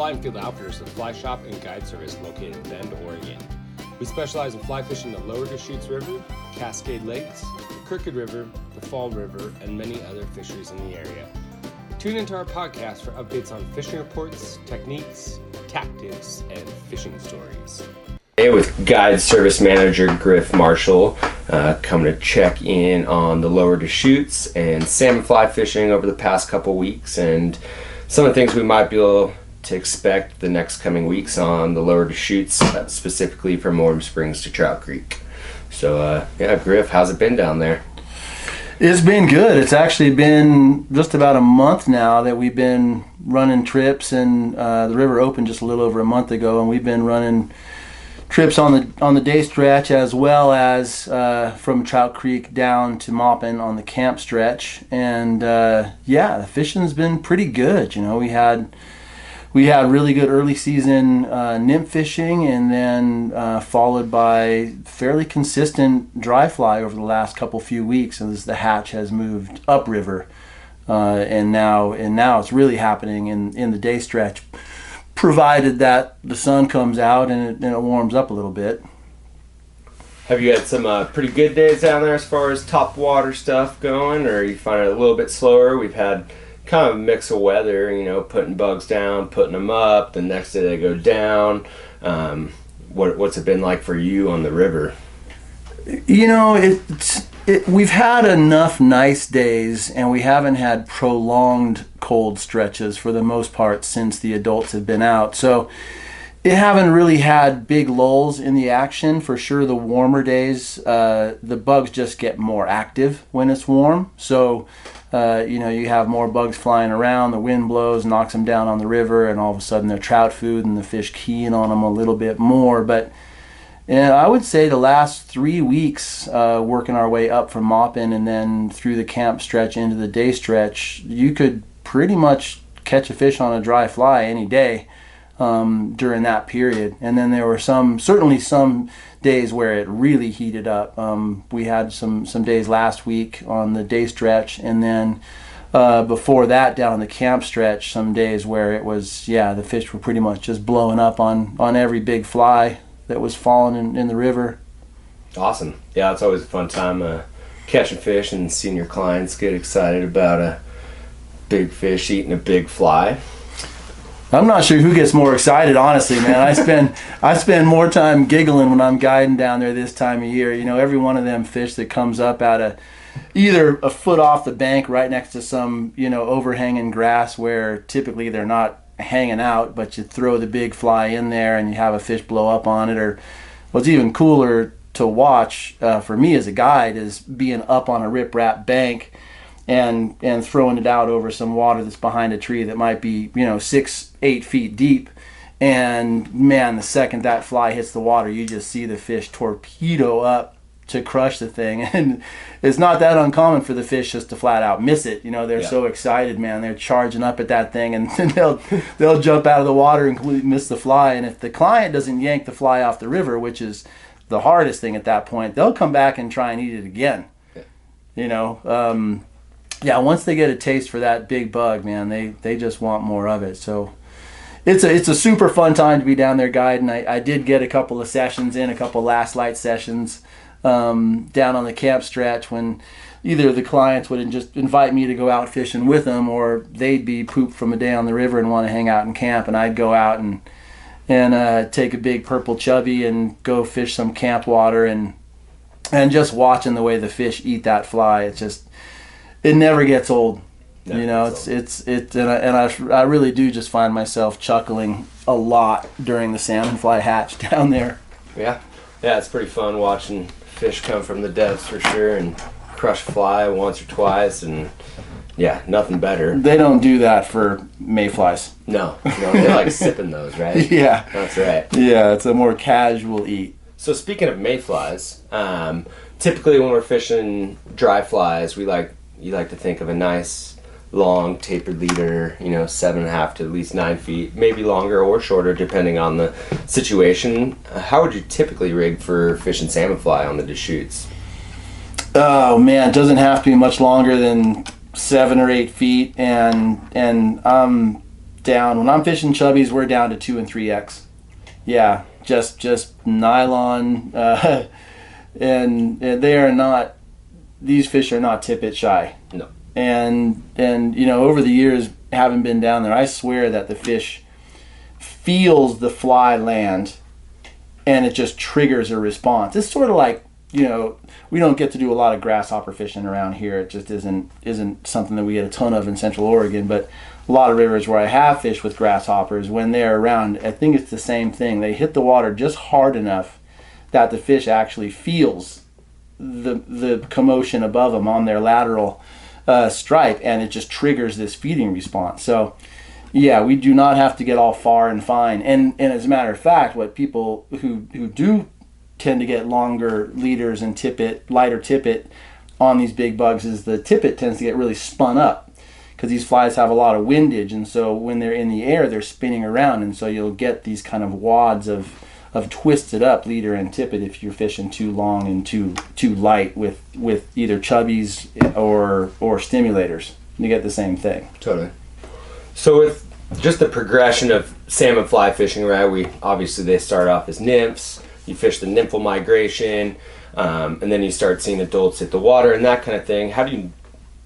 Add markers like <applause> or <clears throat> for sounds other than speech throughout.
Fly and Field Outfitters, is a fly shop and guide service located in Bend, Oregon. We specialize in fly fishing the Lower Deschutes River, Cascade Lakes, the Crooked River, the Fall River, and many other fisheries in the area. Tune into our podcast for updates on fishing reports, techniques, tactics, and fishing stories. Today with Guide Service Manager Griff Marshall, uh, coming to check in on the Lower Deschutes and salmon fly fishing over the past couple weeks and some of the things we might be able to expect the next coming weeks on the Lower Deschutes, uh, specifically from Warm Springs to Trout Creek. So, uh, yeah, Griff, how's it been down there? It's been good. It's actually been just about a month now that we've been running trips, and uh, the river opened just a little over a month ago, and we've been running trips on the on the day stretch as well as uh, from Trout Creek down to Maupin on the camp stretch. And uh, yeah, the fishing's been pretty good. You know, we had we had really good early season uh, nymph fishing, and then uh, followed by fairly consistent dry fly over the last couple few weeks as the hatch has moved upriver, uh, and now and now it's really happening in in the day stretch, provided that the sun comes out and it, and it warms up a little bit. Have you had some uh, pretty good days down there as far as top water stuff going, or you find it a little bit slower? We've had kind of a mix of weather, you know, putting bugs down, putting them up. The next day they go down. Um, what, what's it been like for you on the river? You know, it's it, we've had enough nice days, and we haven't had prolonged cold stretches for the most part since the adults have been out. So it haven't really had big lulls in the action. For sure, the warmer days, uh, the bugs just get more active when it's warm. So uh, you know, you have more bugs flying around, the wind blows, knocks them down on the river, and all of a sudden they're trout food and the fish keying on them a little bit more. But and I would say the last three weeks, uh, working our way up from Maupin and then through the camp stretch into the day stretch, you could pretty much catch a fish on a dry fly any day um, during that period. And then there were some, certainly some days where it really heated up. Um, we had some some days last week on the day stretch, and then uh, before that down the camp stretch, some days where it was yeah the fish were pretty much just blowing up on on every big fly that was falling in, in the river. Awesome. Yeah, it's always a fun time uh, catching fish and seeing your clients get excited about a big fish eating a big fly. I'm not sure who gets more excited, honestly, man. I spend <laughs> I spend more time giggling when I'm guiding down there this time of year. You know, every one of them fish that comes up out of either a foot off the bank right next to some, you know, overhanging grass where typically they're not hanging out, but you throw the big fly in there and you have a fish blow up on it. Or what's even cooler to watch uh, for me as a guide is being up on a riprap bank and and throwing it out over some water that's behind a tree that might be you know six eight feet deep and man the second that fly hits the water you just see the fish torpedo up to crush the thing <laughs> and it's not that uncommon for the fish just to flat out miss it you know they're yeah. so excited man they're charging up at that thing and <laughs> they'll they'll jump out of the water and completely miss the fly and if the client doesn't yank the fly off the river which is the hardest thing at that point they'll come back and try and eat it again yeah. you know um, yeah, once they get a taste for that big bug, man, they they just want more of it. So it's a it's a super fun time to be down there guiding. I, I did get a couple of sessions in, a couple last light sessions um, down on the camp stretch when either the clients would just invite me to go out fishing with them, or they'd be pooped from a day on the river and want to hang out in camp, and I'd go out and and uh, take a big purple chubby and go fish some camp water and and just watching the way the fish eat that fly, it's just it never gets old. Never you know, it's it's it, and I, and I I really do just find myself chuckling a lot during the salmon fly hatch <laughs> down there. Yeah, yeah, it's pretty fun watching fish come from the depths for sure and crush fly once or twice and yeah, nothing better. They don't do that for mayflies. No, no, they like sipping those, right? <laughs> Yeah, that's right. Yeah, it's a more casual eat. So speaking of mayflies, um, typically when we're fishing dry flies, we like you like to think of a nice long tapered leader, you know, seven and a half to at least nine feet, maybe longer or shorter depending on the situation. Uh, how would you typically rig for fish and salmon fly on the Deschutes? Oh man, it doesn't have to be much longer than seven or eight feet, and and um, down. When I'm fishing chubbies, we're down to two and three x. Yeah, just just nylon, uh, <laughs> and, and they are not. These fish are not tippet shy. And and you know over the years having been down there, I swear that the fish feels the fly land, and it just triggers a response. It's sort of like you know we don't get to do a lot of grasshopper fishing around here. It just isn't isn't something that we get a ton of in Central Oregon, but a lot of rivers where I have fished with grasshoppers, when they're around, I think it's the same thing. They hit the water just hard enough that the fish actually feels the the commotion above them on their lateral uh, stripe, and it just triggers this feeding response. So, yeah, we do not have to get all far and fine. And and as a matter of fact, what people who who do tend to get longer leaders and tippet, lighter tippet on these big bugs is the tippet tends to get really spun up because these flies have a lot of windage, and so when they're in the air, they're spinning around, and so you'll get these kind of wads of of twisted up leader and tippet if you're fishing too long and too too light with with either chubbies or or stimulators. You get the same thing. Totally. So with just the progression of salmon fly fishing, right? We obviously they start off as nymphs. You fish the nymphal migration, um, and then you start seeing adults hit the water and that kind of thing. How do you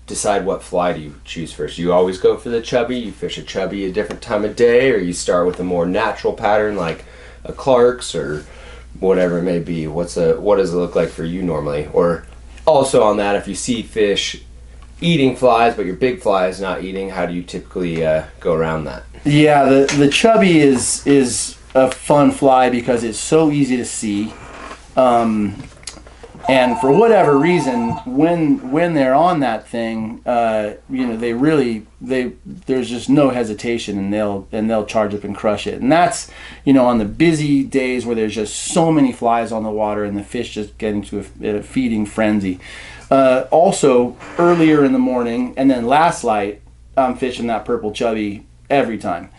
decide what fly do you choose first? You always go for the chubby. You fish a chubby a different time of day, or you start with a more natural pattern like a Clark's or whatever it may be. What's a what does it look like for you normally? Or also on that, if you see fish eating flies, but your big fly is not eating, how do you typically uh, go around that? Yeah, the the chubby is is a fun fly because it's so easy to see. Um, and for whatever reason, when when they're on that thing, uh, you know, they really they there's just no hesitation, and they'll and they'll charge up and crush it. And that's you know on the busy days where there's just so many flies on the water and the fish just get into a, a feeding frenzy. Uh, also, earlier in the morning and then last light, I'm fishing that purple chubby every time.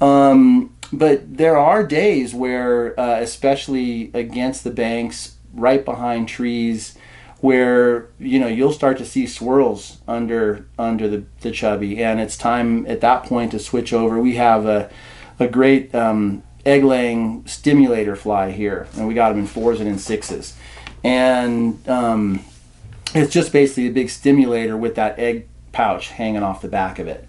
Um, but there are days where, uh, especially against the banks right behind trees where you know you'll start to see swirls under under the, the chubby. And it's time at that point to switch over. We have a, a great um, egg laying stimulator fly here and we got them in fours and in sixes. And um, it's just basically a big stimulator with that egg pouch hanging off the back of it.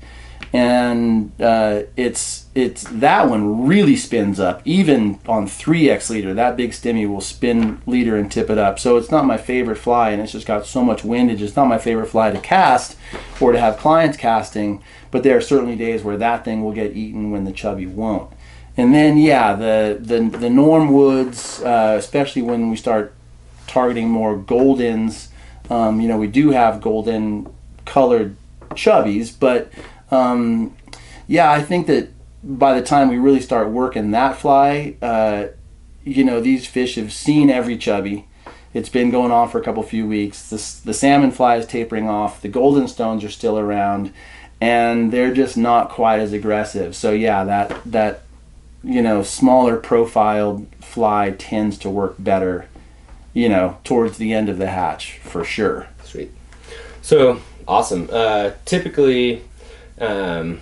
And uh, it's it's that one really spins up. Even on 3x leader that big stimmy will spin leader and tip it up. So it's not my favorite fly and it's just got so much windage it's not my favorite fly to cast or to have clients casting but there are certainly days where that thing will get eaten when the chubby won't. And then yeah the the, the norm woods uh, especially when we start targeting more goldens um, you know we do have golden colored chubbies but um, yeah, I think that by the time we really start working that fly, uh, you know, these fish have seen every chubby. It's been going on for a couple few weeks. The, the salmon fly is tapering off. The golden stones are still around, and they're just not quite as aggressive. So yeah, that that you know smaller profiled fly tends to work better. You know, towards the end of the hatch for sure. Sweet. So awesome. Uh, typically, um,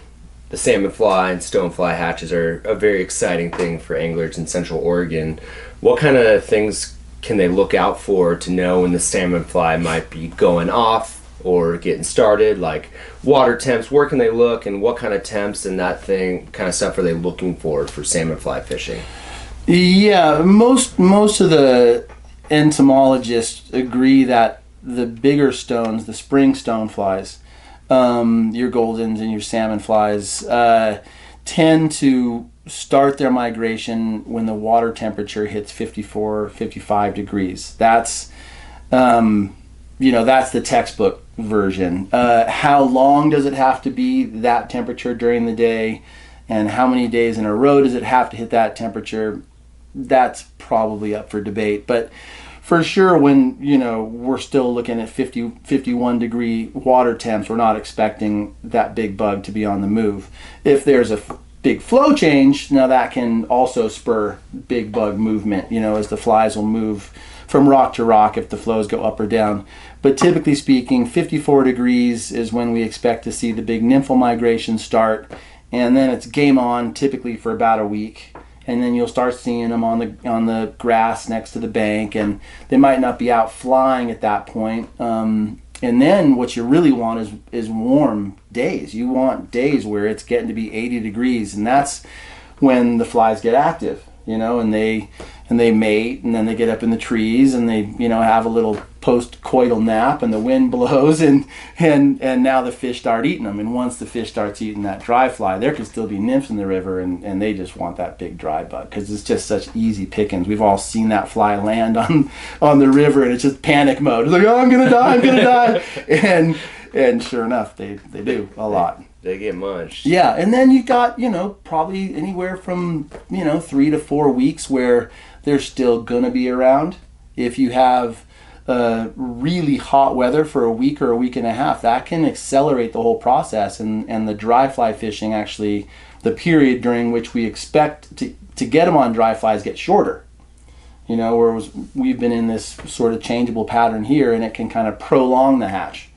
the salmon fly and stonefly hatches are a very exciting thing for anglers in Central Oregon. What kind of things can they look out for to know when the salmon fly might be going off or getting started? Like water temps, where can they look, and what kind of temps and that thing kind of stuff are they looking for for salmon fly fishing? Yeah, most most of the entomologists agree that the bigger stones, the spring stoneflies, um, your goldens and your salmon flies uh, tend to start their migration when the water temperature hits 54 55 degrees. That's um, you know that's the textbook version. Uh, how long does it have to be that temperature during the day? And how many days in a row does it have to hit that temperature? That's probably up for debate but for sure when you know we're still looking at 50 51 degree water temps we're not expecting that big bug to be on the move. If there's a f- big flow change now that can also spur big bug movement you know as the flies will move from rock to rock if the flows go up or down. But typically speaking 54 degrees is when we expect to see the big nymphal migration start and then it's game on typically for about a week and then you'll start seeing them on the on the grass next to the bank and they might not be out flying at that point um, and then what you really want is is warm days. You want days where it's getting to be 80 degrees and that's when the flies get active you know and they and they mate and then they get up in the trees and they you know have a little post-coital nap and the wind <laughs> blows and and and now the fish start eating them and once the fish starts eating that dry fly there can still be nymphs in the river and, and they just want that big dry bug because it's just such easy pickings. We've all seen that fly land on <laughs> on the river and it's just panic mode. It's like oh i'm gonna die i'm gonna die. <laughs> And and sure enough they they do a lot. they get munched. Yeah, and then you got you know probably anywhere from you know three to four weeks where they're still gonna be around. If you have uh, really hot weather for a week or a week and a half, that can accelerate the whole process, and and the dry fly fishing actually the period during which we expect to to get them on dry flies get shorter. You know, whereas we've been in this sort of changeable pattern here, and it can kind of prolong the hatch.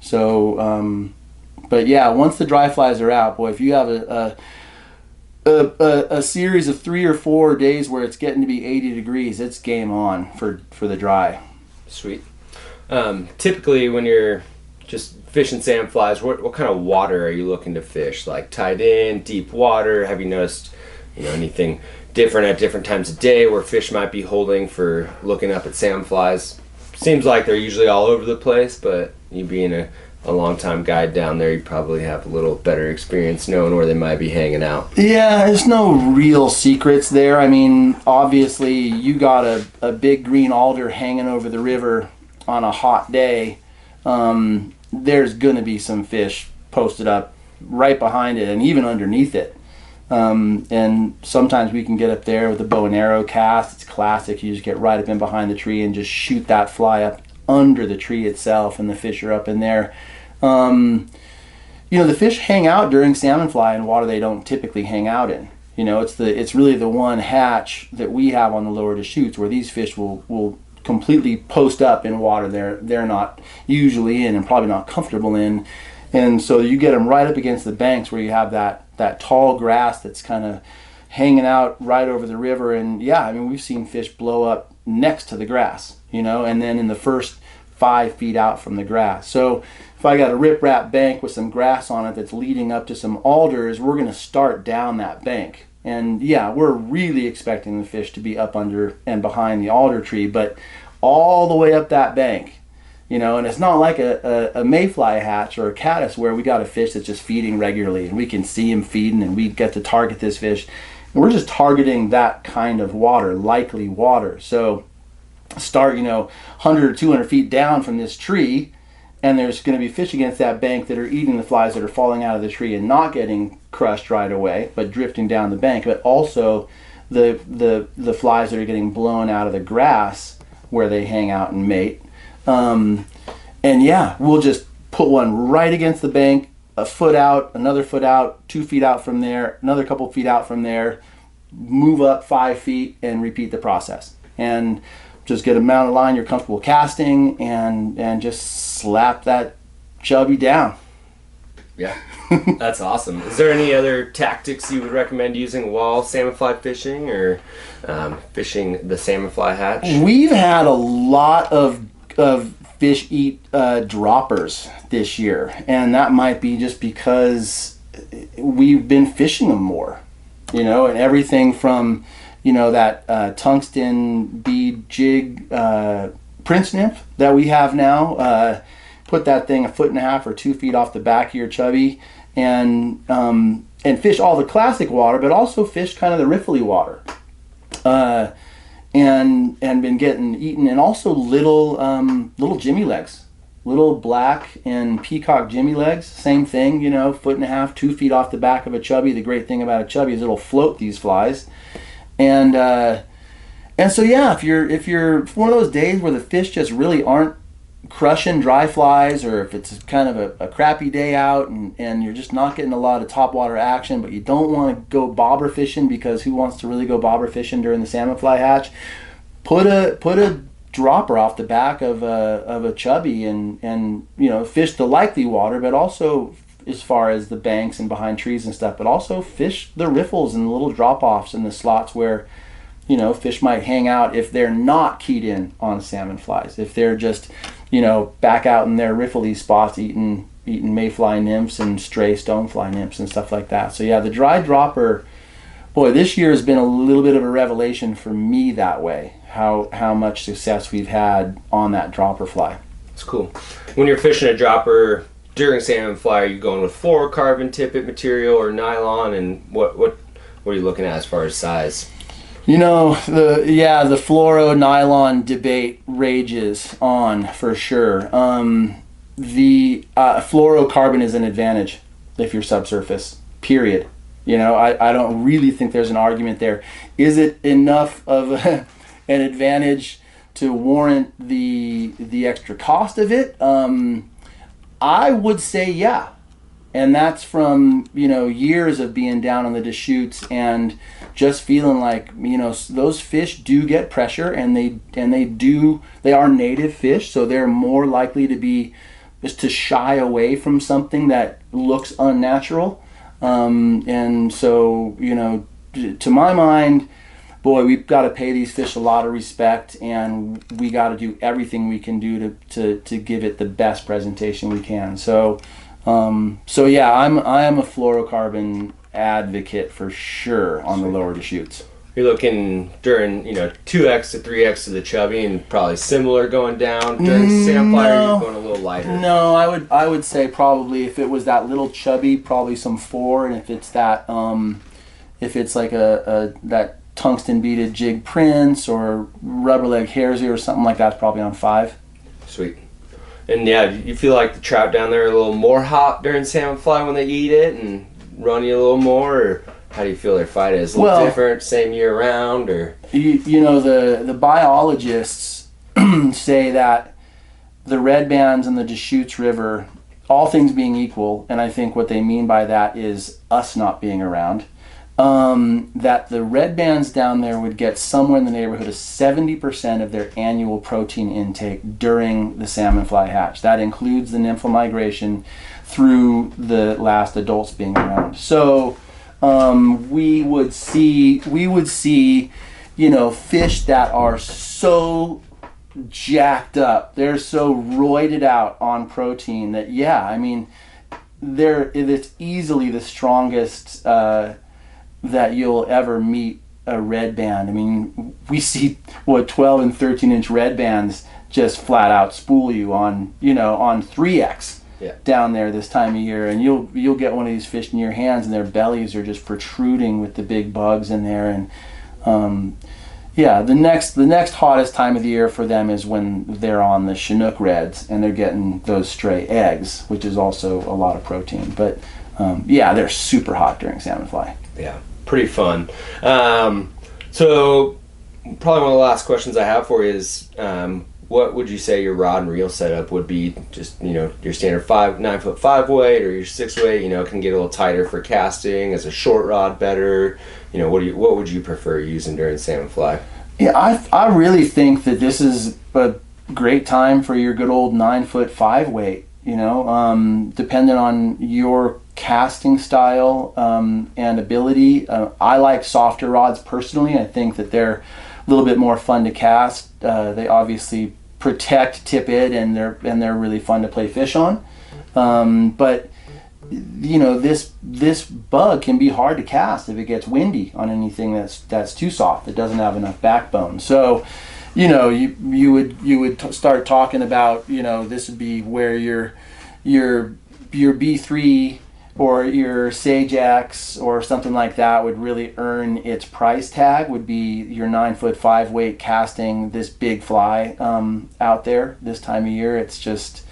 So. Um, but yeah, once the dry flies are out, boy, if you have a, a a, a, series of three or four days where it's getting to be 80 degrees, it's game on for, for the dry. Sweet. Um, typically, when you're just fishing salmon flies, what, what kind of water are you looking to fish? Like tied in, deep water? Have you noticed, you know, anything different at different times of day where fish might be holding for looking up at salmon flies? Seems like they're usually all over the place, but you being a a long time guide down there, you probably have a little better experience knowing where they might be hanging out. Yeah, there's no real secrets there. I mean, obviously, you got a, a big green alder hanging over the river on a hot day. Um, there's going to be some fish posted up right behind it and even underneath it. Um, and sometimes we can get up there with a bow and arrow cast. It's classic. You just get right up in behind the tree and just shoot that fly up under the tree itself, and the fish are up in there. Um, you know, the fish hang out during salmon fly in water they don't typically hang out in. You know, it's the it's really the one hatch that we have on the lower Deschutes where these fish will will completely post up in water they're they're not usually in and probably not comfortable in, and so you get them right up against the banks where you have that that tall grass that's kind of hanging out right over the river and yeah i mean we've seen fish blow up next to the grass you know and then in the first five feet out from the grass. So if I got a riprap bank with some grass on it that's leading up to some alders, we're going to start down that bank. And yeah, we're really expecting the fish to be up under and behind the alder tree, but all the way up that bank, you know, and it's not like a, a, a mayfly hatch or a caddis where we got a fish that's just feeding regularly and we can see him feeding and we get to target this fish. And we're just targeting that kind of water, likely water. So start, you know, 100 or 200 feet down from this tree, and there's going to be fish against that bank that are eating the flies that are falling out of the tree and not getting crushed right away, but drifting down the bank, but also the the the flies that are getting blown out of the grass where they hang out and mate. Um, and yeah, we'll just put one right against the bank, a foot out, another foot out, two feet out from there, another couple feet out from there, move up five feet, and repeat the process. And just get a mounted line you're comfortable casting and and just slap that chubby down. Yeah, <laughs> that's awesome. Is there any other tactics you would recommend using while salmon fly fishing or um, fishing the salmon fly hatch? We've had a lot of of fish eat uh, droppers this year, and that might be just because we've been fishing them more, you know, and everything from you know that uh, tungsten bead jig uh, prince nymph that we have now. Uh, put that thing a foot and a half or two feet off the back of your chubby, and um, and fish all the classic water, but also fish kind of the riffly water. Uh, and and been getting eaten, and also little um, little jimmy legs, little black and peacock jimmy legs. Same thing, you know, foot and a half, two feet off the back of a chubby. The great thing about a chubby is it'll float these flies and uh, and so yeah, if you're if you're one of those days where the fish just really aren't crushing dry flies, or if it's kind of a, a crappy day out and, and you're just not getting a lot of topwater action, but you don't want to go bobber fishing because who wants to really go bobber fishing during the salmon fly hatch? Put a put a dropper off the back of a of a chubby and and you know fish the likely water, but also as far as the banks and behind trees and stuff, but also fish the riffles and the little drop offs and the slots where you know fish might hang out if they're not keyed in on salmon flies. If they're just you know back out in their riffly spots eating eating mayfly nymphs and stray stonefly nymphs and stuff like that. So yeah, the dry dropper. Boy, this year has been a little bit of a revelation for me that way. How how much success we've had on that dropper fly. It's cool. When you're fishing a dropper during salmon fly, are you going with fluorocarbon tippet material or nylon? And what what what are you looking at as far as size? You know the yeah the fluoro nylon debate rages on for sure. Um, the uh, fluorocarbon is an advantage if you're subsurface. Period. You know I, I don't really think there's an argument there. Is it enough of a, <laughs> an advantage to warrant the the extra cost of it? Um, I would say yeah, and that's from you know years of being down on the Deschutes and just feeling like you know those fish do get pressure and they and they do they are native fish so they're more likely to be just to shy away from something that looks unnatural um, and so you know to my mind boy we've got to pay these fish a lot of respect and we got to do everything we can do to, to, to give it the best presentation we can so um, so yeah i'm i am a fluorocarbon advocate for sure on the lower Deschutes. You're looking during, you know, 2x to 3x to the chubby and probably similar going down during Mm, or no. you're going a little lighter? No, I would I would say probably if it was that little chubby, probably some four, and if it's that um, if it's like a, a that tungsten beaded jig prince or rubber leg hairsy or something like that, it's probably on five. Sweet. And yeah, you feel like the trout down there are a little more hot during salmon fly when they eat it and run you a little more, or how do you feel their fight is? A little Well- different, same year round, or You, you know the the biologists <clears throat> say that the red bands in the Deschutes River, all things being equal, and I think what they mean by that is us not being around. Um, that the red bands down there would get somewhere in the neighborhood of 70% of their annual protein intake during the salmon fly hatch. That includes the nymphal migration through the last adults being around. So um, we would see we would see you know fish that are so jacked up they're so roided out on protein that yeah i mean they're it's easily the strongest uh, that you'll ever meet a red band. I mean we see what 12 and 13 inch red bands just flat out spool you on you know on 3x Yeah. down there this time of year. And you'll you'll get one of these fish in your hands and their bellies are just protruding with the big bugs in there. And um, yeah the next the next hottest time of the year for them is when they're on the chinook redds and they're getting those stray eggs which is also a lot of protein. But um, yeah they're super hot during salmon fly. Yeah, pretty fun. Um, so probably one of the last questions I have for you is, um, what would you say your rod and reel setup would be? Just you know, your standard five nine foot five weight or your six weight. You know, can get a little tighter for casting. Is a short rod, better. You know, what do you what would you prefer using during salmon fly? Yeah, I, I really think that this is a great time for your good old nine foot five weight. You know, um, depending on your casting style um, and ability. Uh, I like softer rods personally. I think that they're a little bit more fun to cast. Uh, they obviously protect tip it, and they're and they're really fun to play fish on. Um, but you know this this bug can be hard to cast if it gets windy on anything that's that's too soft that doesn't have enough backbone so you know you you would you would t- start talking about you know this would be where your your your B3 or your Sage X or something like that would really earn its price tag would be your nine foot five weight casting this big fly um, out there this time of year it's just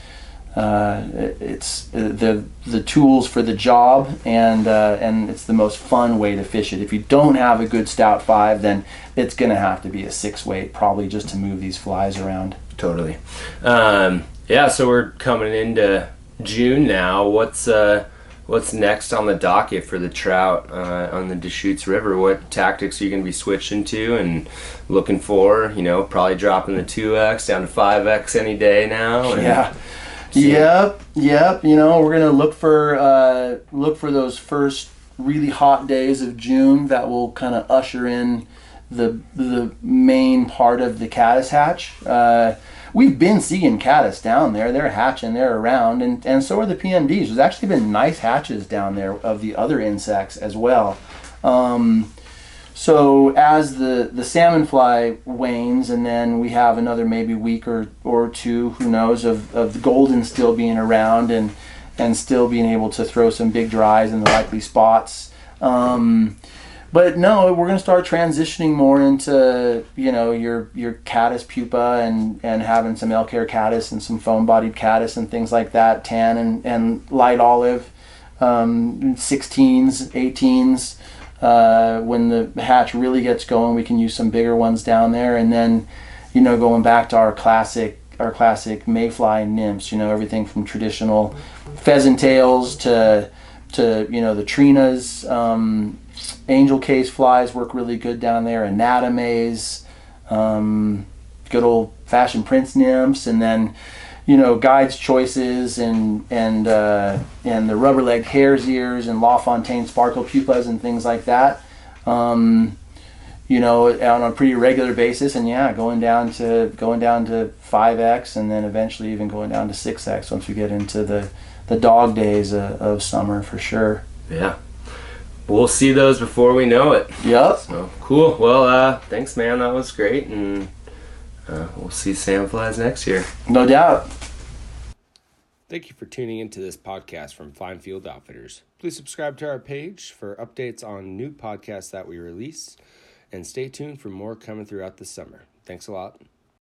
uh, it's uh, the the tools for the job and uh, and it's the most fun way to fish it. If you don't have a good stout five, then it's gonna have to be a six weight probably just to move these flies around. Totally. Um, yeah, so we're coming into June now. What's uh, what's next on the docket for the trout uh, on the Deschutes River? What tactics are you going to be switching to and looking for? You know, probably dropping the two x down to five x any day now. Yeah. Yep, yep. You know, we're gonna look for uh, look for those first really hot days of June that will kind of usher in the the main part of the caddis hatch. Uh, we've been seeing caddis down there. They're hatching. They're around, and and so are the PMDs. There's actually been nice hatches down there of the other insects as well. Um, so as the the salmon fly wanes, and then we have another maybe week or, or two, who knows, of, of the golden still being around and and still being able to throw some big dries in the likely spots. Um, but no, we're gonna start transitioning more into you know your your caddis pupa and and having some elk hair caddis and some foam bodied caddis and things like that, tan and and light olive, um, 16s, 18s. Uh, when the hatch really gets going, we can use some bigger ones down there, and then, you know, going back to our classic, our classic mayfly nymphs. You know, everything from traditional pheasant tails to, to you know, the trinas. Um, angel case flies work really good down there. Anatomies, um, good old fashioned prince nymphs, and then you know, guides choices and and uh, and the rubber leg hare's ears and La Fontaine sparkle pupas and things like that. Um, you know, on a pretty regular basis, and yeah, going down to going down to five x, and then eventually even going down to six x once we get into the the dog days of, of summer for sure. Yeah, we'll see those before we know it. Yep. So cool. Well, uh, thanks, man. That was great, and uh, we'll see salmon flies next year. No doubt. Thank you for tuning into this podcast from Fly and Field Outfitters. Please subscribe to our page for updates on new podcasts that we release, and stay tuned for more coming throughout the summer. Thanks a lot.